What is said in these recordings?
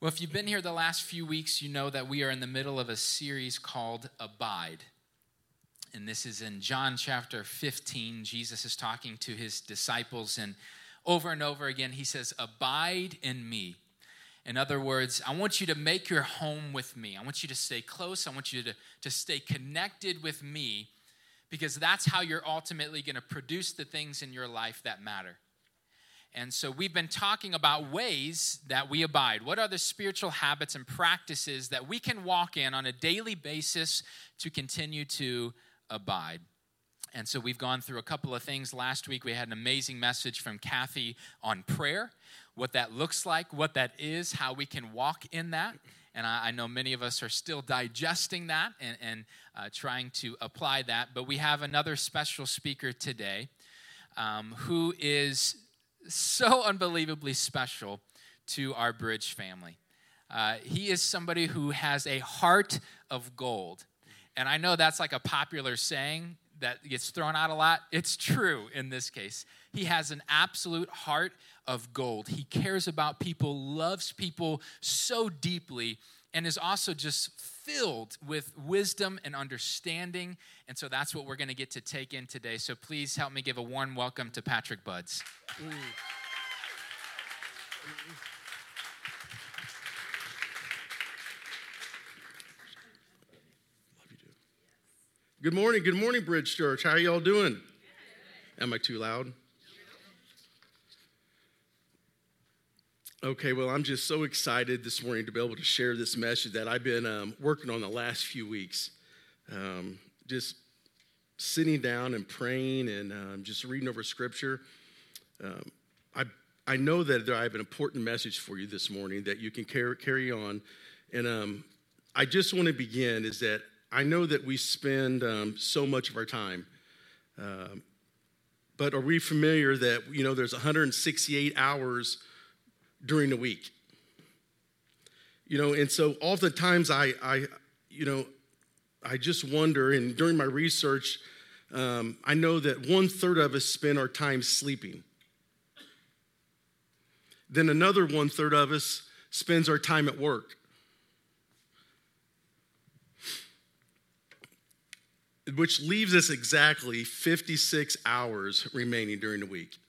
Well, if you've been here the last few weeks, you know that we are in the middle of a series called Abide. And this is in John chapter 15. Jesus is talking to his disciples, and over and over again, he says, Abide in me. In other words, I want you to make your home with me. I want you to stay close. I want you to, to stay connected with me because that's how you're ultimately going to produce the things in your life that matter. And so we've been talking about ways that we abide. What are the spiritual habits and practices that we can walk in on a daily basis to continue to abide? And so we've gone through a couple of things. Last week we had an amazing message from Kathy on prayer, what that looks like, what that is, how we can walk in that. And I, I know many of us are still digesting that and, and uh, trying to apply that. But we have another special speaker today um, who is so unbelievably special to our Bridge family. Uh, he is somebody who has a heart of gold. And I know that's like a popular saying that gets thrown out a lot. It's true in this case. He has an absolute heart of gold. He cares about people, loves people so deeply, and is also just filled with wisdom and understanding. And so that's what we're going to get to take in today. So please help me give a warm welcome to Patrick Buds. Good morning, good morning, Bridge Church. How are y'all doing? Am I too loud? Okay, well, I'm just so excited this morning to be able to share this message that I've been um, working on the last few weeks. Um, just sitting down and praying and um, just reading over scripture. Um, I, I know that I have an important message for you this morning that you can carry, carry on. And um, I just want to begin is that I know that we spend um, so much of our time. but are we familiar that, you know, there's 168 hours during the week. You know, and so oftentimes I, I you know, I just wonder, and during my research, um, I know that one third of us spend our time sleeping. Then another one third of us spends our time at work. Which leaves us exactly 56 hours remaining during the week.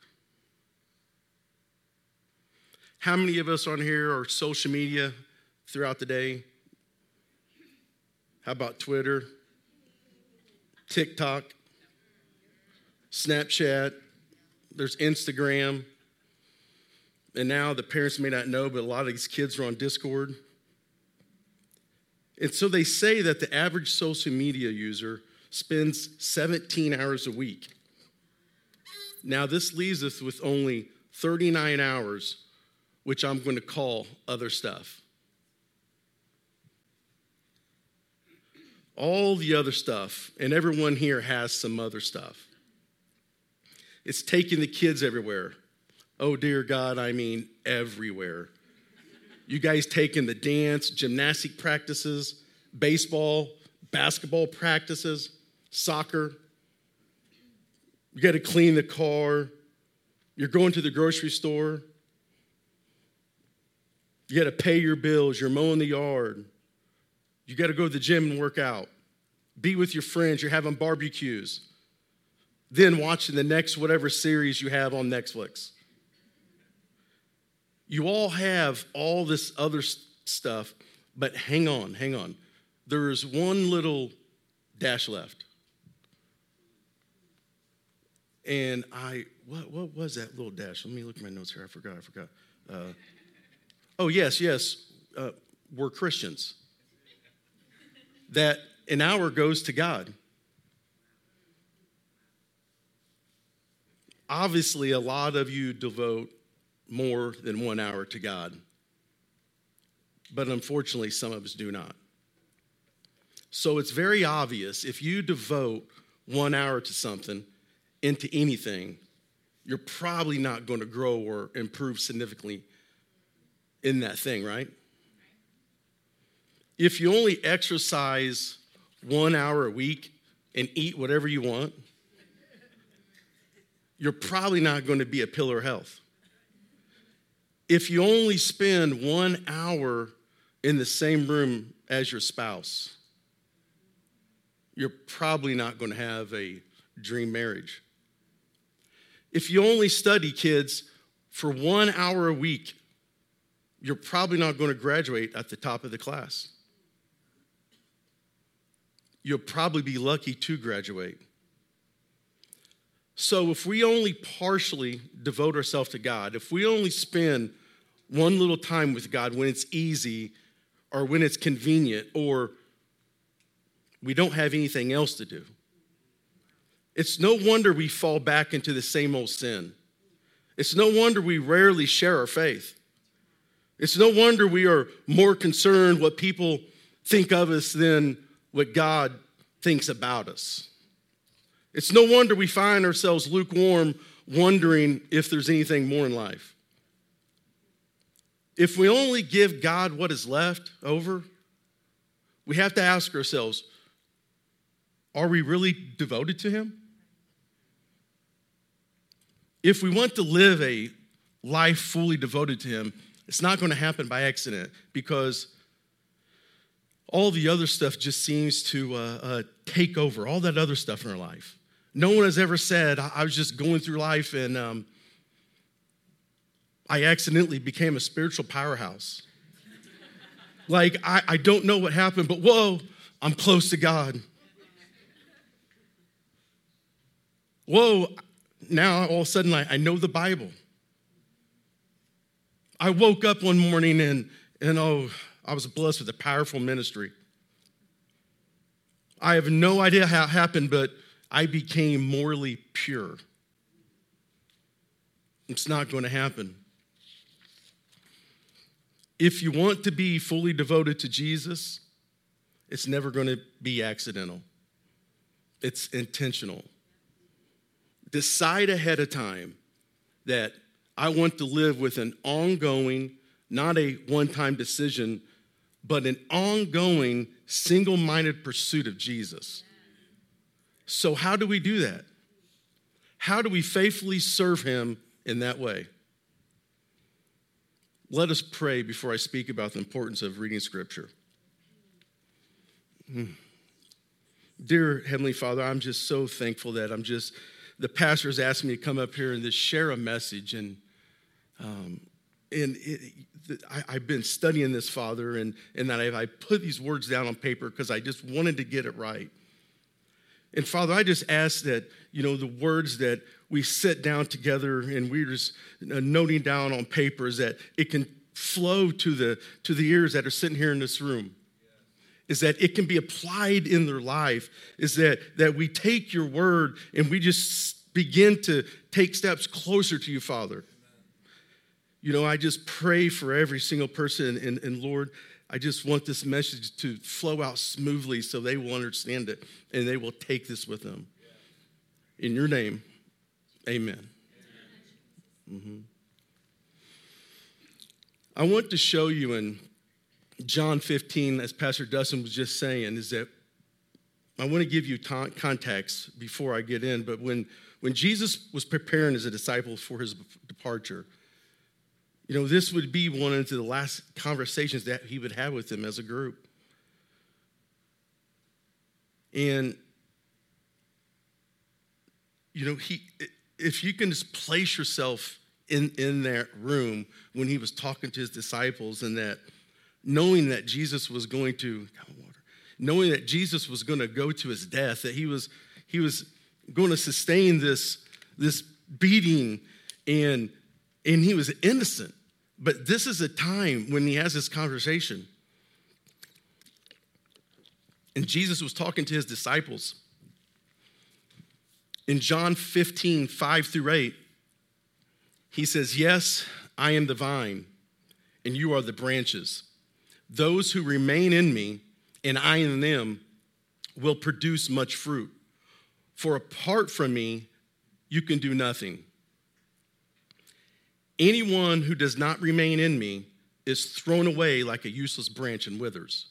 How many of us on here are social media throughout the day? How about Twitter, TikTok, Snapchat? There's Instagram. And now the parents may not know, but a lot of these kids are on Discord. And so they say that the average social media user spends 17 hours a week. Now, this leaves us with only 39 hours which I'm going to call other stuff. All the other stuff, and everyone here has some other stuff. It's taking the kids everywhere. Oh, dear God, I mean everywhere. You guys taking the dance, gymnastic practices, baseball, basketball practices, soccer. You got to clean the car. You're going to the grocery store. You got to pay your bills. You're mowing the yard. You got to go to the gym and work out. Be with your friends. You're having barbecues. Then watching the next whatever series you have on Netflix. You all have all this other stuff, but hang on, hang on. There's one little dash left. And I, what, what was that little dash? Let me look at my notes here. I forgot, I forgot. Uh, Oh, yes, yes, uh, we're Christians. That an hour goes to God. Obviously, a lot of you devote more than one hour to God, but unfortunately, some of us do not. So it's very obvious if you devote one hour to something, into anything, you're probably not going to grow or improve significantly in that thing, right? If you only exercise one hour a week and eat whatever you want, you're probably not going to be a pillar of health. if you only spend one hour in the same room as your spouse, you're probably not going to have a dream marriage. If you only study kids for one hour a week, you're probably not going to graduate at the top of the class. You'll probably be lucky to graduate. So, if we only partially devote ourselves to God, if we only spend one little time with God when it's easy or when it's convenient or we don't have anything else to do, it's no wonder we fall back into the same old sin. It's no wonder we rarely share our faith. It's no wonder we are more concerned what people think of us than what God thinks about us. It's no wonder we find ourselves lukewarm, wondering if there's anything more in life. If we only give God what is left over, we have to ask ourselves are we really devoted to Him? If we want to live a life fully devoted to Him, it's not going to happen by accident because all the other stuff just seems to uh, uh, take over, all that other stuff in our life. No one has ever said, I was just going through life and um, I accidentally became a spiritual powerhouse. like, I, I don't know what happened, but whoa, I'm close to God. Whoa, now all of a sudden I, I know the Bible. I woke up one morning and, and oh, I was blessed with a powerful ministry. I have no idea how it happened, but I became morally pure. It's not going to happen. If you want to be fully devoted to Jesus, it's never going to be accidental, it's intentional. Decide ahead of time that I want to live with an ongoing, not a one time decision, but an ongoing, single minded pursuit of Jesus. So, how do we do that? How do we faithfully serve Him in that way? Let us pray before I speak about the importance of reading Scripture. Hmm. Dear Heavenly Father, I'm just so thankful that I'm just, the pastor has asked me to come up here and just share a message. And, um, and it, I, have been studying this, Father, and, and that I, I put these words down on paper because I just wanted to get it right. And Father, I just ask that, you know, the words that we sit down together and we're just uh, noting down on paper is that it can flow to the to the ears that are sitting here in this room. Is that it can be applied in their life. Is that that we take your word and we just begin to take steps closer to you father you know i just pray for every single person and, and lord I just want this message to flow out smoothly so they will understand it and they will take this with them. In your name, amen. Mm-hmm. I want to show you in John 15, as Pastor Dustin was just saying, is that I want to give you context before I get in, but when, when Jesus was preparing his disciples for his departure, you know, this would be one of the last conversations that he would have with them as a group. And, you know, he, if you can just place yourself in, in that room when he was talking to his disciples and that knowing that Jesus was going to, knowing that Jesus was going to go to his death, that he was, he was going to sustain this, this beating and, and he was innocent. But this is a time when he has this conversation. And Jesus was talking to his disciples. In John 15, 5 through 8, he says, Yes, I am the vine, and you are the branches. Those who remain in me, and I in them, will produce much fruit. For apart from me, you can do nothing. Anyone who does not remain in me is thrown away like a useless branch and withers.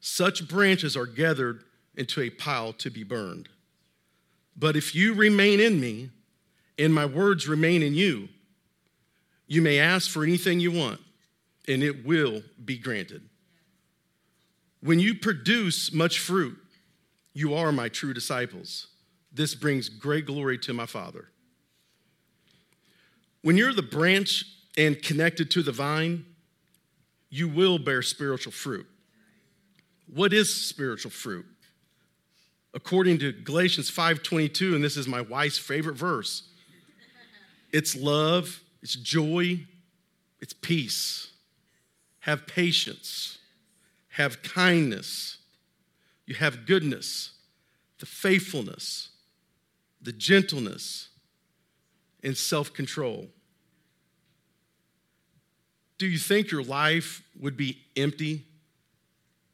Such branches are gathered into a pile to be burned. But if you remain in me, and my words remain in you, You may ask for anything you want, and it will be granted. When you produce much fruit, you are my true disciples. This brings great glory to my Father. When you're the branch and connected to the vine, you will bear spiritual fruit. What is spiritual fruit? According to Galatians 5:22 and this is my wife's favorite verse. It's love, it's joy, it's peace. Have patience, have kindness, you have goodness, the faithfulness, the gentleness, and self control. Do you think your life would be empty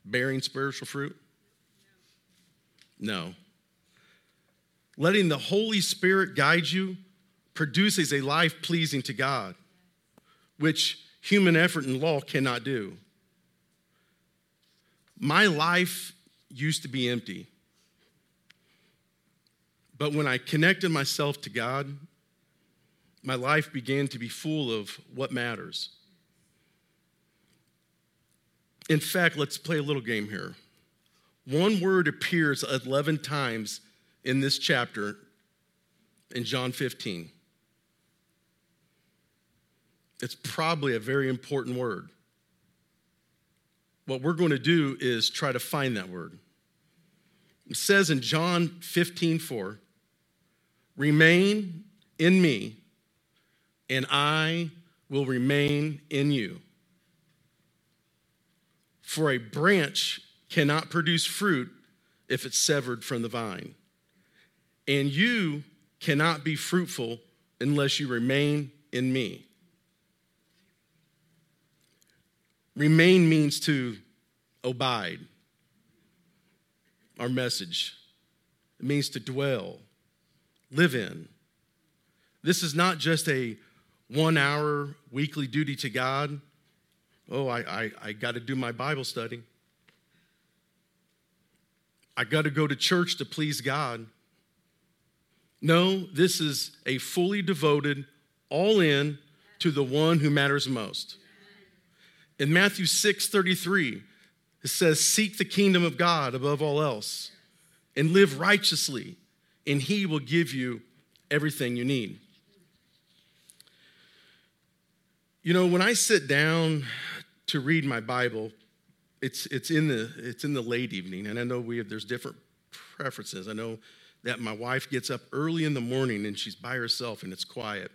bearing spiritual fruit? No. Letting the Holy Spirit guide you produces a life pleasing to God, which human effort and law cannot do. My life used to be empty. But when I connected myself to God, my life began to be full of what matters. In fact, let's play a little game here. One word appears 11 times in this chapter in John 15. It's probably a very important word. What we're going to do is try to find that word. It says in John 15, 4, remain in me, and I will remain in you. For a branch cannot produce fruit if it's severed from the vine. And you cannot be fruitful unless you remain in me. Remain means to abide. Our message. It means to dwell, live in. This is not just a one hour weekly duty to God Oh, I, I, I got to do my Bible study. I got to go to church to please God. No, this is a fully devoted, all in to the one who matters most. In Matthew 6 33, it says, Seek the kingdom of God above all else and live righteously, and he will give you everything you need. You know, when I sit down to read my Bible, it's, it's, in the, it's in the late evening, and I know we have, there's different preferences. I know that my wife gets up early in the morning and she's by herself and it's quiet.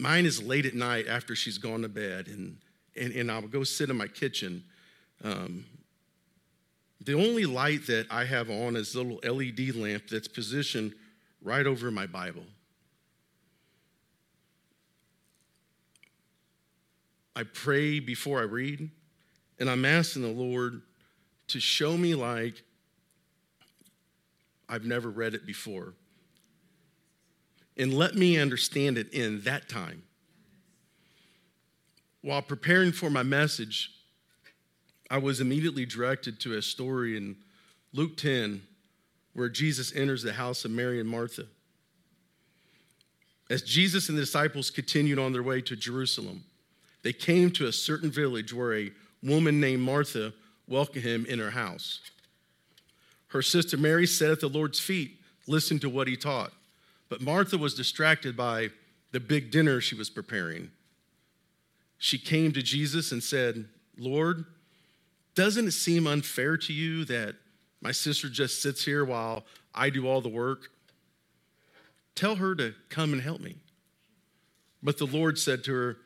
Mine is late at night after she's gone to bed, and, and, and I'll go sit in my kitchen. Um, the only light that I have on is a little LED lamp that's positioned right over my Bible. I pray before I read, and I'm asking the Lord to show me like I've never read it before. And let me understand it in that time. While preparing for my message, I was immediately directed to a story in Luke 10 where Jesus enters the house of Mary and Martha. As Jesus and the disciples continued on their way to Jerusalem, they came to a certain village where a woman named Martha welcomed him in her house. Her sister Mary sat at the Lord's feet, listened to what he taught. But Martha was distracted by the big dinner she was preparing. She came to Jesus and said, Lord, doesn't it seem unfair to you that my sister just sits here while I do all the work? Tell her to come and help me. But the Lord said to her,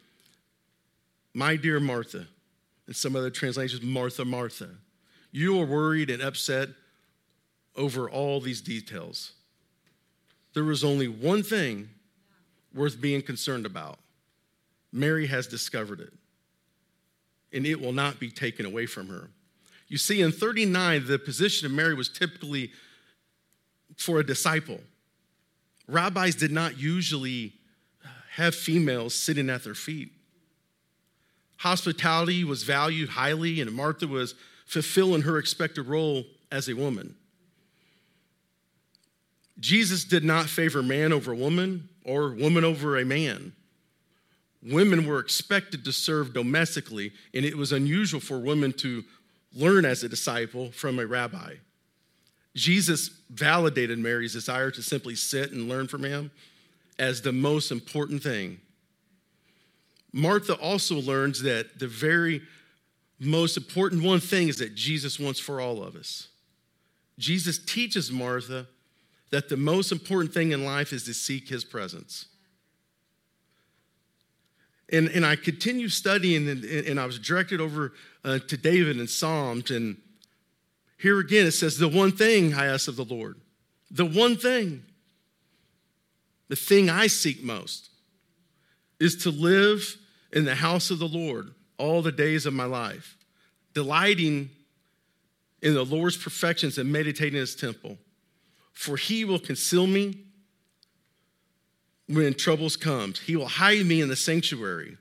my dear Martha, and some other translations, Martha, Martha, you are worried and upset over all these details. There was only one thing worth being concerned about. Mary has discovered it, and it will not be taken away from her. You see, in 39, the position of Mary was typically for a disciple. Rabbis did not usually have females sitting at their feet. Hospitality was valued highly, and Martha was fulfilling her expected role as a woman. Jesus did not favor man over woman or woman over a man. Women were expected to serve domestically, and it was unusual for women to learn as a disciple from a rabbi. Jesus validated Mary's desire to simply sit and learn from him as the most important thing. Martha also learns that the very most important one thing is that Jesus wants for all of us. Jesus teaches Martha that the most important thing in life is to seek his presence. And, and I continued studying, and, and I was directed over uh, to David and Psalms. And here again, it says, The one thing I ask of the Lord, the one thing, the thing I seek most is to live in the house of the Lord all the days of my life, delighting in the Lord's perfections and meditating in his temple. For he will conceal me when troubles comes. He will hide me in the sanctuary.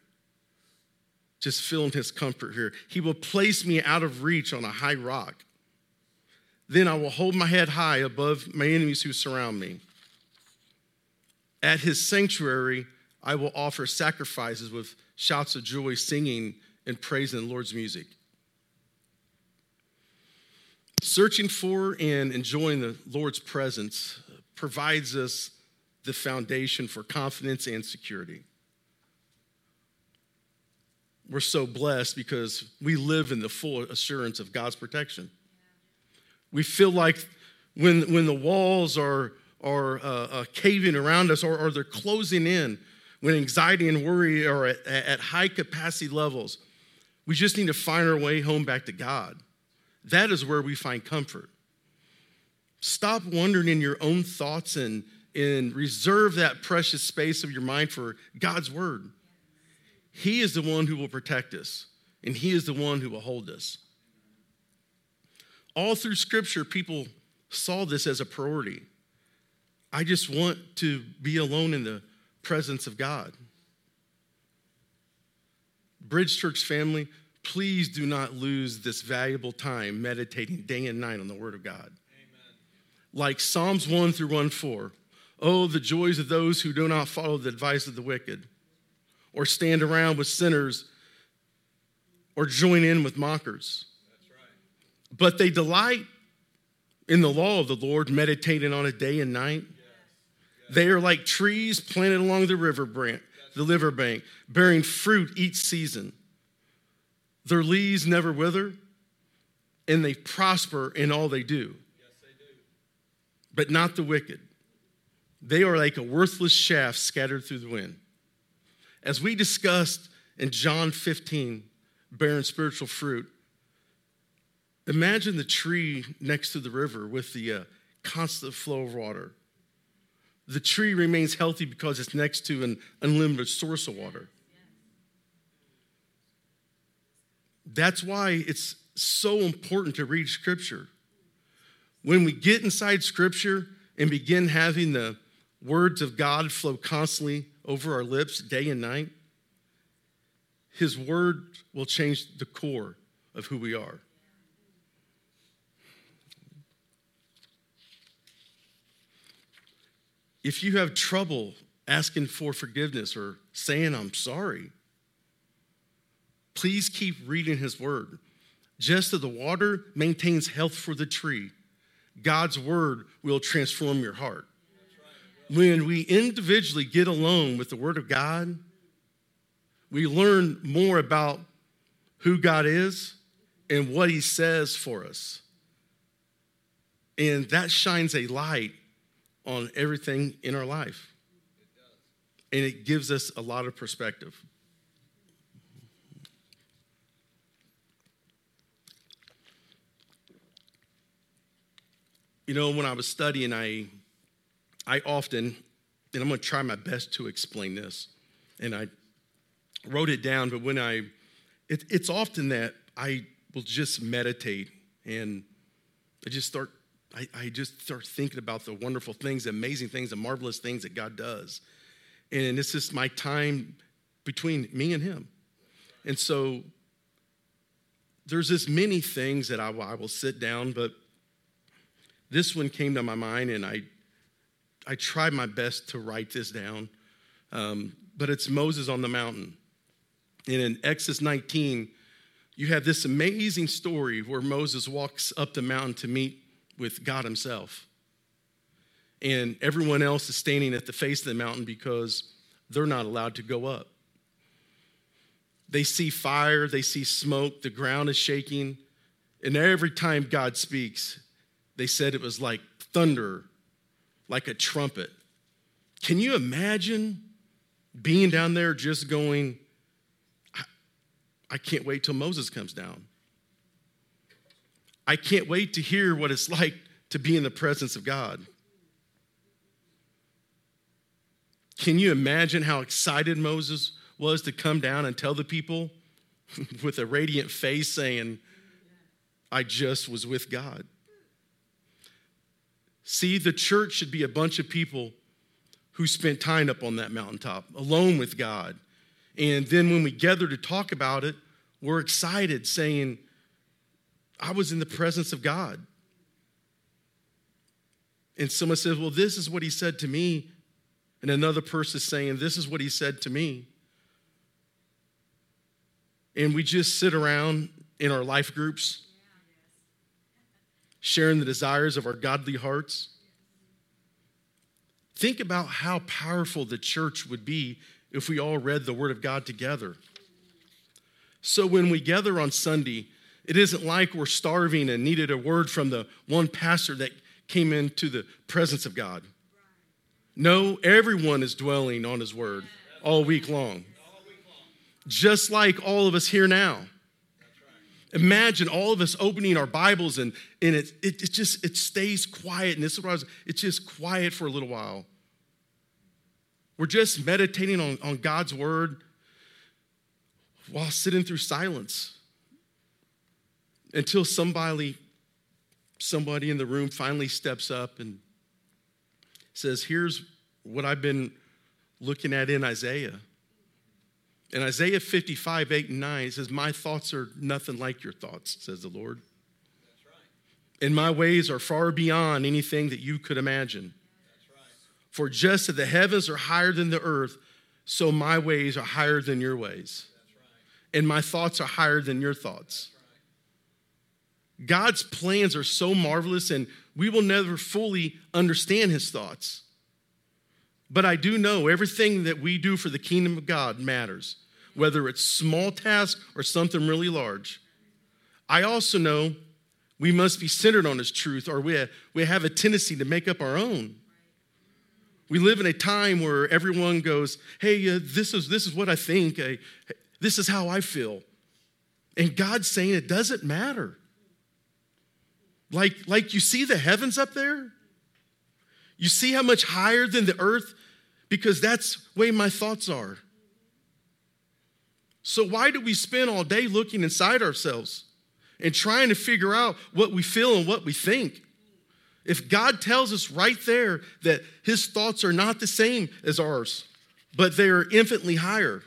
Just feeling his comfort here. He will place me out of reach on a high rock. Then I will hold my head high above my enemies who surround me. At his sanctuary, I will offer sacrifices with shouts of joy, singing and praising the Lord's music. Searching for and enjoying the Lord's presence provides us the foundation for confidence and security. We're so blessed because we live in the full assurance of God's protection. We feel like when, when the walls are, are uh, uh, caving around us or, or they're closing in, when anxiety and worry are at, at high capacity levels, we just need to find our way home back to God. That is where we find comfort. Stop wandering in your own thoughts and and reserve that precious space of your mind for God's word. He is the one who will protect us, and He is the one who will hold us. All through Scripture, people saw this as a priority. I just want to be alone in the presence of God. Bridge Church family, please do not lose this valuable time meditating day and night on the Word of God. Amen. Like Psalms 1 through 1 4. Oh, the joys of those who do not follow the advice of the wicked, or stand around with sinners, or join in with mockers. Right. But they delight in the law of the Lord, meditating on it day and night. They are like trees planted along the river branch, the river bank, bearing fruit each season. Their leaves never wither, and they prosper in all they do. Yes, they do. But not the wicked. They are like a worthless shaft scattered through the wind. As we discussed in John 15, bearing spiritual fruit, imagine the tree next to the river with the uh, constant flow of water. The tree remains healthy because it's next to an unlimited source of water. That's why it's so important to read Scripture. When we get inside Scripture and begin having the words of God flow constantly over our lips day and night, His word will change the core of who we are. If you have trouble asking for forgiveness or saying, I'm sorry, please keep reading His word. Just as the water maintains health for the tree, God's word will transform your heart when we individually get alone with the Word of God, we learn more about who God is and what He says for us. And that shines a light on everything in our life. And it gives us a lot of perspective. You know, when I was studying, I I often, and I'm going to try my best to explain this, and I wrote it down, but when I, it, it's often that I will just meditate and I just start, I, I just start thinking about the wonderful things, the amazing things, the marvelous things that God does. And it's just my time between me and Him. And so there's this many things that I, I will sit down, but this one came to my mind and I I tried my best to write this down, um, but it's Moses on the mountain. And in Exodus 19, you have this amazing story where Moses walks up the mountain to meet with God Himself. And everyone else is standing at the face of the mountain because they're not allowed to go up. They see fire, they see smoke, the ground is shaking. And every time God speaks, they said it was like thunder, like a trumpet. Can you imagine being down there just going, I, I can't wait till Moses comes down? I can't wait to hear what it's like to be in the presence of God. Can you imagine how excited Moses was to come down and tell the people with a radiant face saying, I just was with God? See, the church should be a bunch of people who spent time up on that mountaintop, alone with God. And then when we gather to talk about it, we're excited, saying, I was in the presence of God. And someone says, Well, this is what he said to me. And another person is saying, This is what he said to me. And we just sit around in our life groups, sharing the desires of our godly hearts. Think about how powerful the church would be if we all read the Word of God together. So when we gather on Sunday, it isn't like we're starving and needed a word from the one pastor that came into the presence of God. No, everyone is dwelling on his word all week long. Just like all of us here now. Imagine all of us opening our Bibles and, and it, it, it just it stays quiet. And this is what I was, it's just quiet for a little while. We're just meditating on, on God's word while sitting through silence until somebody somebody in the room finally steps up and says, Here's what I've been looking at in Isaiah. In Isaiah 55, 8 and 9, it says, My thoughts are nothing like your thoughts, says the Lord. Right. And my ways are far beyond anything that you could imagine. Right. For just as the heavens are higher than the earth, so my ways are higher than your ways. Right. And my thoughts are higher than your thoughts. God's plans are so marvelous, and we will never fully understand his thoughts. But I do know everything that we do for the kingdom of God matters, whether it's small task or something really large. I also know we must be centered on his truth, or we, we have a tendency to make up our own. We live in a time where everyone goes, hey, uh, this, is, this is what I think, uh, this is how I feel. And God's saying it doesn't matter. Like, like you see the heavens up there? You see how much higher than the earth? Because that's way my thoughts are. So, why do we spend all day looking inside ourselves and trying to figure out what we feel and what we think? If God tells us right there that his thoughts are not the same as ours, but they are infinitely higher,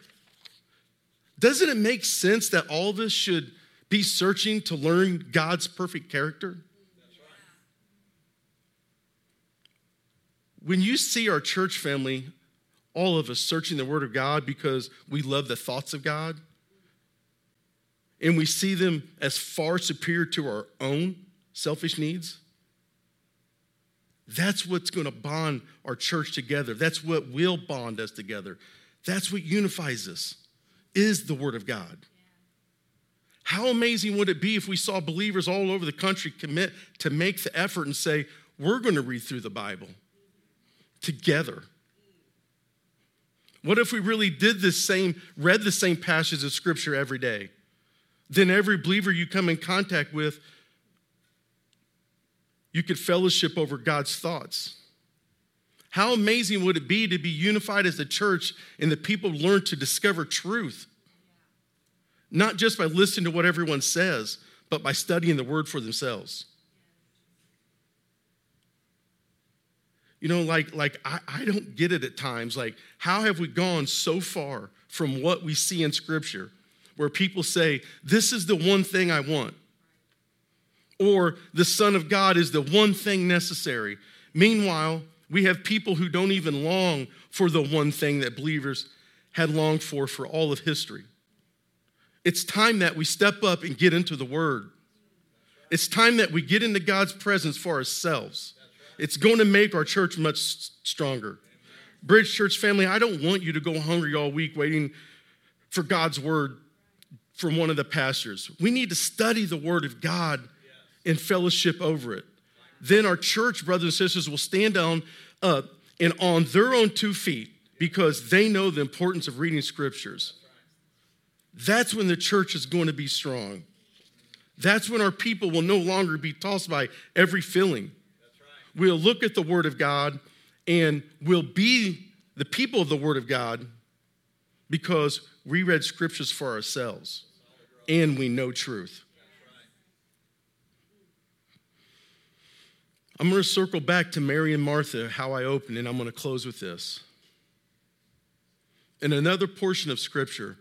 doesn't it make sense that all of us should be searching to learn God's perfect character? When you see our church family, all of us searching the Word of God because we love the thoughts of God, and we see them as far superior to our own selfish needs, that's what's going to bond our church together. That's what will bond us together. That's what unifies us, is the Word of God. How amazing would it be if we saw believers all over the country commit to make the effort and say, we're going to read through the Bible together? What if we really did the same, read the same passages of scripture every day? Then every believer you come in contact with, you could fellowship over God's thoughts. How amazing would it be to be unified as a church and the people learn to discover truth? Not just by listening to what everyone says, but by studying the word for themselves. You know like like I, I don't get it at times like how have we gone so far from what we see in scripture where people say this is the one thing i want or the son of god is the one thing necessary meanwhile We have people who don't even long for the one thing that believers had longed for for all of history. It's time that we step up and get into the Word. It's time that we get into God's presence for ourselves. It's going to make our church much stronger. Bridge Church family, I don't want you to go hungry all week waiting for God's Word from one of the pastors. We need to study the Word of God and fellowship over it. Then our church, brothers and sisters, will stand down up and on their own two feet because they know the importance of reading scriptures. That's when the church is going to be strong. That's when our people will no longer be tossed by every feeling. We'll look at the Word of God and we'll be the people of the Word of God because we read scriptures for ourselves and we know truth. I'm going to circle back to Mary and Martha, how I opened, and I'm going to close with this. In another portion of Scripture,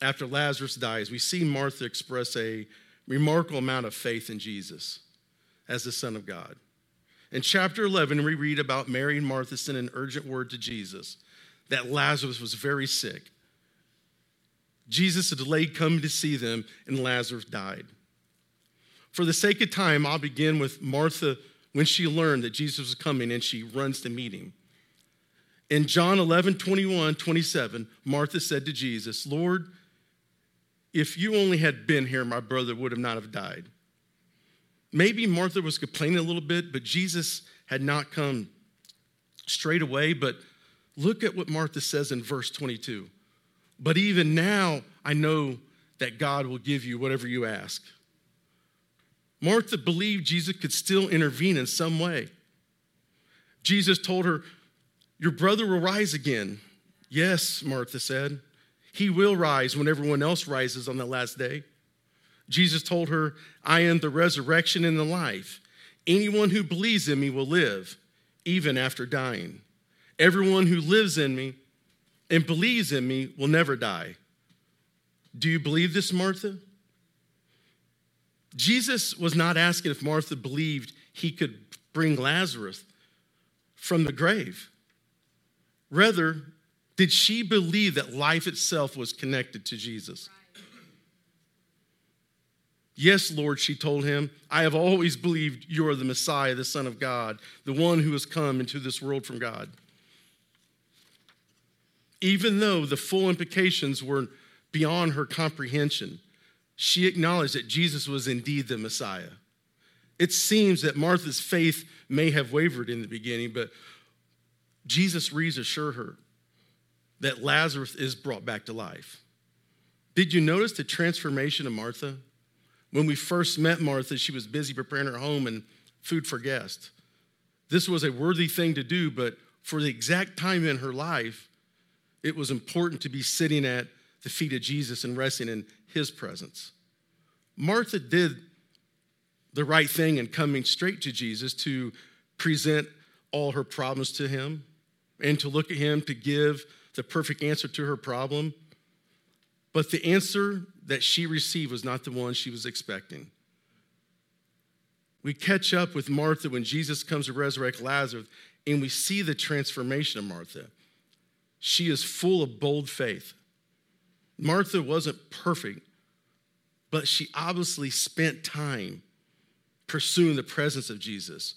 after Lazarus dies, we see Martha express a remarkable amount of faith in Jesus as the Son of God. In chapter 11, we read about Mary and Martha sending an urgent word to Jesus that Lazarus was very sick. Jesus had delayed coming to see them, and Lazarus died. For the sake of time, I'll begin with Martha when she learned that Jesus was coming and she runs to meet him. In John 11, 21, 27, Martha said to Jesus, Lord, if you only had been here, my brother would have not have died. Maybe Martha was complaining a little bit, but Jesus had not come straight away. But look at what Martha says in verse 22. But even now, I know that God will give you whatever you ask. Martha believed Jesus could still intervene in some way. Jesus told her, Your brother will rise again. Yes, Martha said. He will rise when everyone else rises on the last day. Jesus told her, I am the resurrection and the life. Anyone who believes in me will live, even after dying. Everyone who lives in me and believes in me will never die. Do you believe this, Martha? Jesus was not asking if Martha believed he could bring Lazarus from the grave. Rather, did she believe that life itself was connected to Jesus? Yes, Lord, she told him, I have always believed you are the Messiah, the Son of God, the one who has come into this world from God. Even though the full implications were beyond her comprehension, she acknowledged that Jesus was indeed the Messiah. It seems that Martha's faith may have wavered in the beginning, but Jesus reassured her that Lazarus is brought back to life. Did you notice the transformation of Martha? When we first met Martha, she was busy preparing her home and food for guests. This was a worthy thing to do, but for the exact time in her life, it was important to be sitting at the feet of Jesus and resting in his presence. Martha did the right thing in coming straight to Jesus to present all her problems to him and to look at him to give the perfect answer to her problem. But the answer that she received was not the one she was expecting. We catch up with Martha when Jesus comes to resurrect Lazarus, and we see the transformation of Martha. She is full of bold faith. Martha wasn't perfect, but she obviously spent time pursuing the presence of Jesus.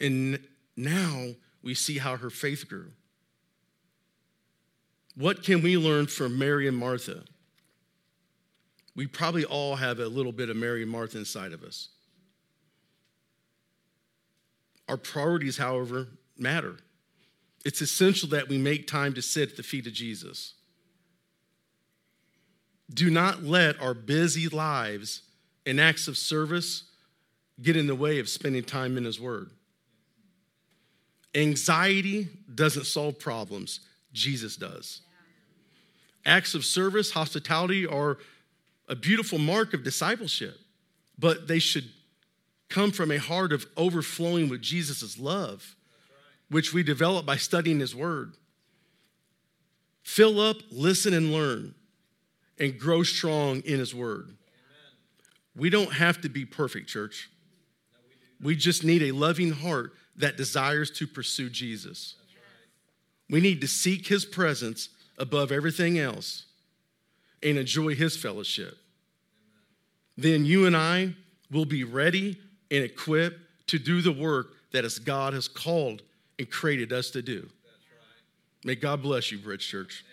And now we see how her faith grew. What can we learn from Mary and Martha? We probably all have a little bit of Mary and Martha inside of us. Our priorities, however, matter. It's essential that we make time to sit at the feet of Jesus. Do not let our busy lives and acts of service get in the way of spending time in His Word. Anxiety doesn't solve problems, Jesus does. Acts of service, hospitality are a beautiful mark of discipleship, but they should come from a heart of overflowing with Jesus' love, which we develop by studying His Word. Fill up, listen, and learn and grow strong in His Word. We don't have to be perfect, church. We just need a loving heart that desires to pursue Jesus. We need to seek his presence above everything else and enjoy his fellowship. Then you and I will be ready and equipped to do the work that as God has called and created us to do. May God bless you, Bridge Church.